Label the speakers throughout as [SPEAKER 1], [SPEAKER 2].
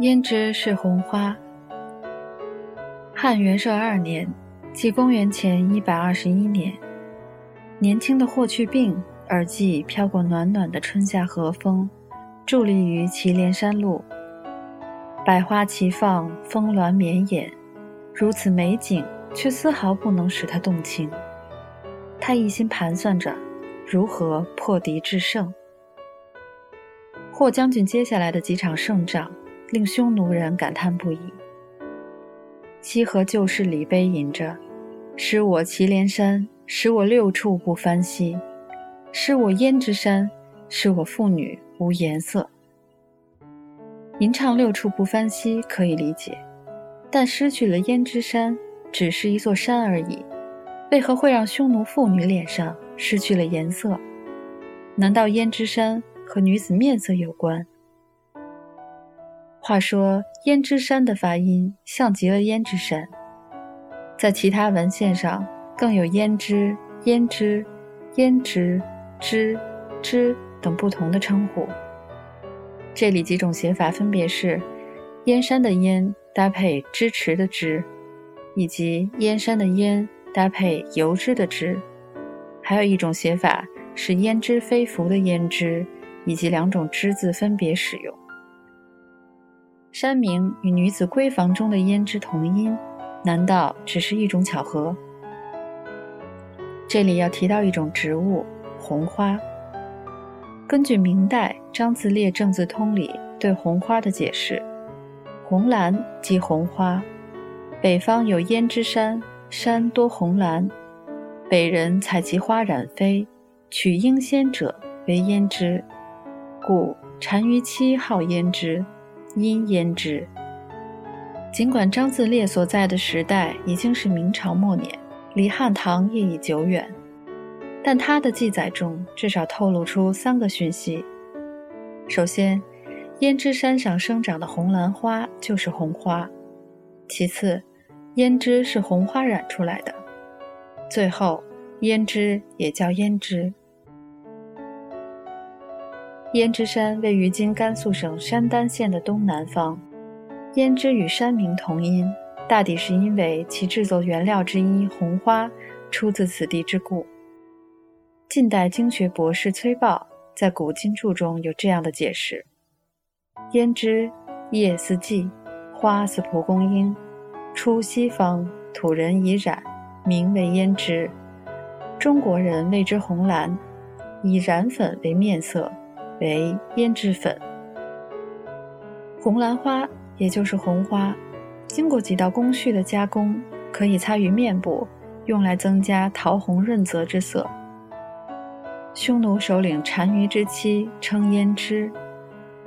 [SPEAKER 1] 胭脂是红花。汉元寿二年，即公元前一百二十一年，年轻的霍去病耳际飘过暖暖的春夏和风，伫立于祁连山路，百花齐放，峰峦绵延，如此美景，却丝毫不能使他动情。他一心盘算着如何破敌制胜。霍将军接下来的几场胜仗。令匈奴人感叹不已。西河旧事里碑吟着：“使我祁连山，使我六畜不翻稀；使我胭脂山，使我妇女无颜色。”吟唱六畜不翻稀可以理解，但失去了胭脂山，只是一座山而已，为何会让匈奴妇女脸上失去了颜色？难道胭脂山和女子面色有关？话说胭脂山的发音像极了胭脂山，在其他文献上更有胭脂、胭脂、胭脂、脂、脂等不同的称呼。这里几种写法分别是：燕山的燕搭配支持的支，以及燕山的燕搭配油脂的脂。还有一种写法是胭脂飞浮的胭脂，以及两种之字分别使用。山名与女子闺房中的胭脂同音，难道只是一种巧合？这里要提到一种植物——红花。根据明代张自烈《正字通》里对红花的解释，红兰即红花。北方有胭脂山，山多红兰，北人采集花染飞，取英仙者为胭脂，故单于妻号胭脂。因胭脂。尽管张自烈所在的时代已经是明朝末年，离汉唐也已久远，但他的记载中至少透露出三个讯息：首先，胭脂山上生长的红兰花就是红花；其次，胭脂是红花染出来的；最后，胭脂也叫胭脂。胭脂山位于今甘肃省山丹县的东南方，胭脂与山名同音，大抵是因为其制作原料之一红花出自此地之故。近代经学博士崔豹在《古今注》中有这样的解释：胭脂叶似荠，花似蒲公英，出西方，土人以染，名为胭脂。中国人谓之红蓝，以染粉为面色。为胭脂粉，红兰花也就是红花，经过几道工序的加工，可以擦于面部，用来增加桃红润泽之色。匈奴首领单于之妻称胭脂，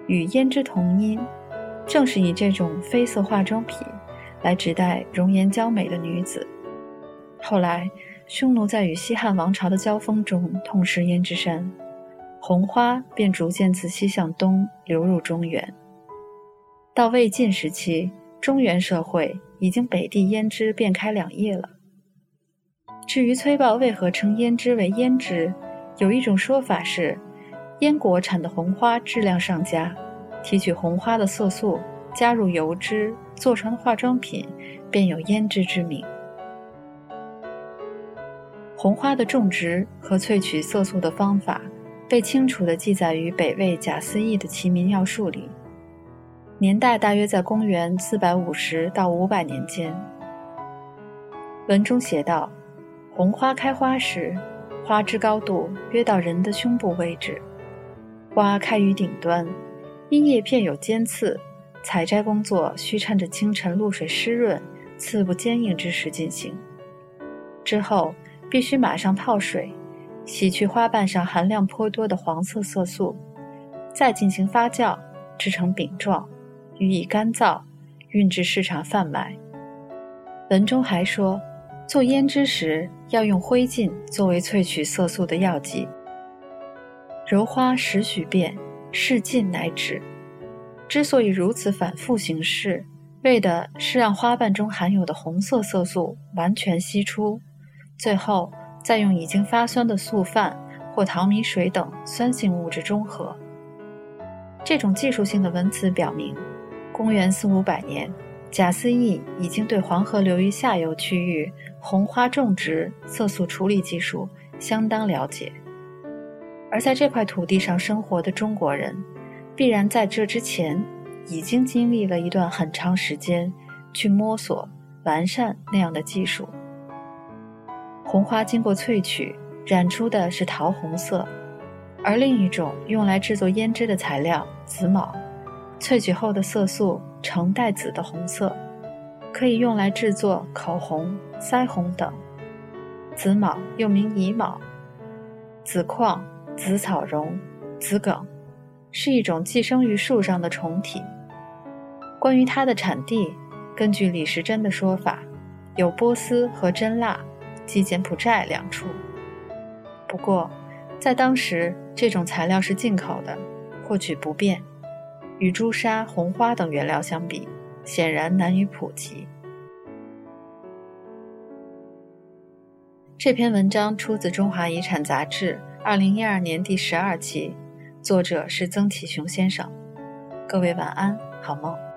[SPEAKER 1] 与胭脂同音，正是以这种绯色化妆品来指代容颜娇美的女子。后来，匈奴在与西汉王朝的交锋中痛失胭脂山。红花便逐渐自西向东流入中原。到魏晋时期，中原社会已经北地胭脂遍开两叶了。至于崔豹为何称胭脂为胭脂，有一种说法是，燕国产的红花质量上佳，提取红花的色素，加入油脂做成的化妆品，便有胭脂之名。红花的种植和萃取色素的方法。被清楚地记载于北魏贾思义的《齐民要术》里，年代大约在公元四百五十到五百年间。文中写道：“红花开花时，花枝高度约到人的胸部位置，花开于顶端，因叶片有尖刺，采摘工作需趁着清晨露水湿润、刺不坚硬之时进行。之后必须马上泡水。”洗去花瓣上含量颇多的黄色色素，再进行发酵，制成饼状，予以干燥，运至市场贩卖。文中还说，做胭脂时要用灰烬作为萃取色素的药剂。揉花十许遍，试尽乃止。之所以如此反复行事，为的是让花瓣中含有的红色色素完全析出，最后。再用已经发酸的素饭或糖米水等酸性物质中和。这种技术性的文词表明，公元四五百年，贾思义已经对黄河流域下游区域红花种植、色素处理技术相当了解。而在这块土地上生活的中国人，必然在这之前已经经历了一段很长时间去摸索、完善那样的技术。红花经过萃取，染出的是桃红色，而另一种用来制作胭脂的材料紫卯，萃取后的色素呈带紫的红色，可以用来制作口红、腮红等。紫卯又名乙卯，紫矿、紫草茸、紫梗，是一种寄生于树上的虫体。关于它的产地，根据李时珍的说法，有波斯和真腊。即柬埔寨两处。不过，在当时，这种材料是进口的，获取不便，与朱砂、红花等原料相比，显然难于普及。这篇文章出自《中华遗产》杂志，二零一二年第十二期，作者是曾启雄先生。各位晚安，好梦。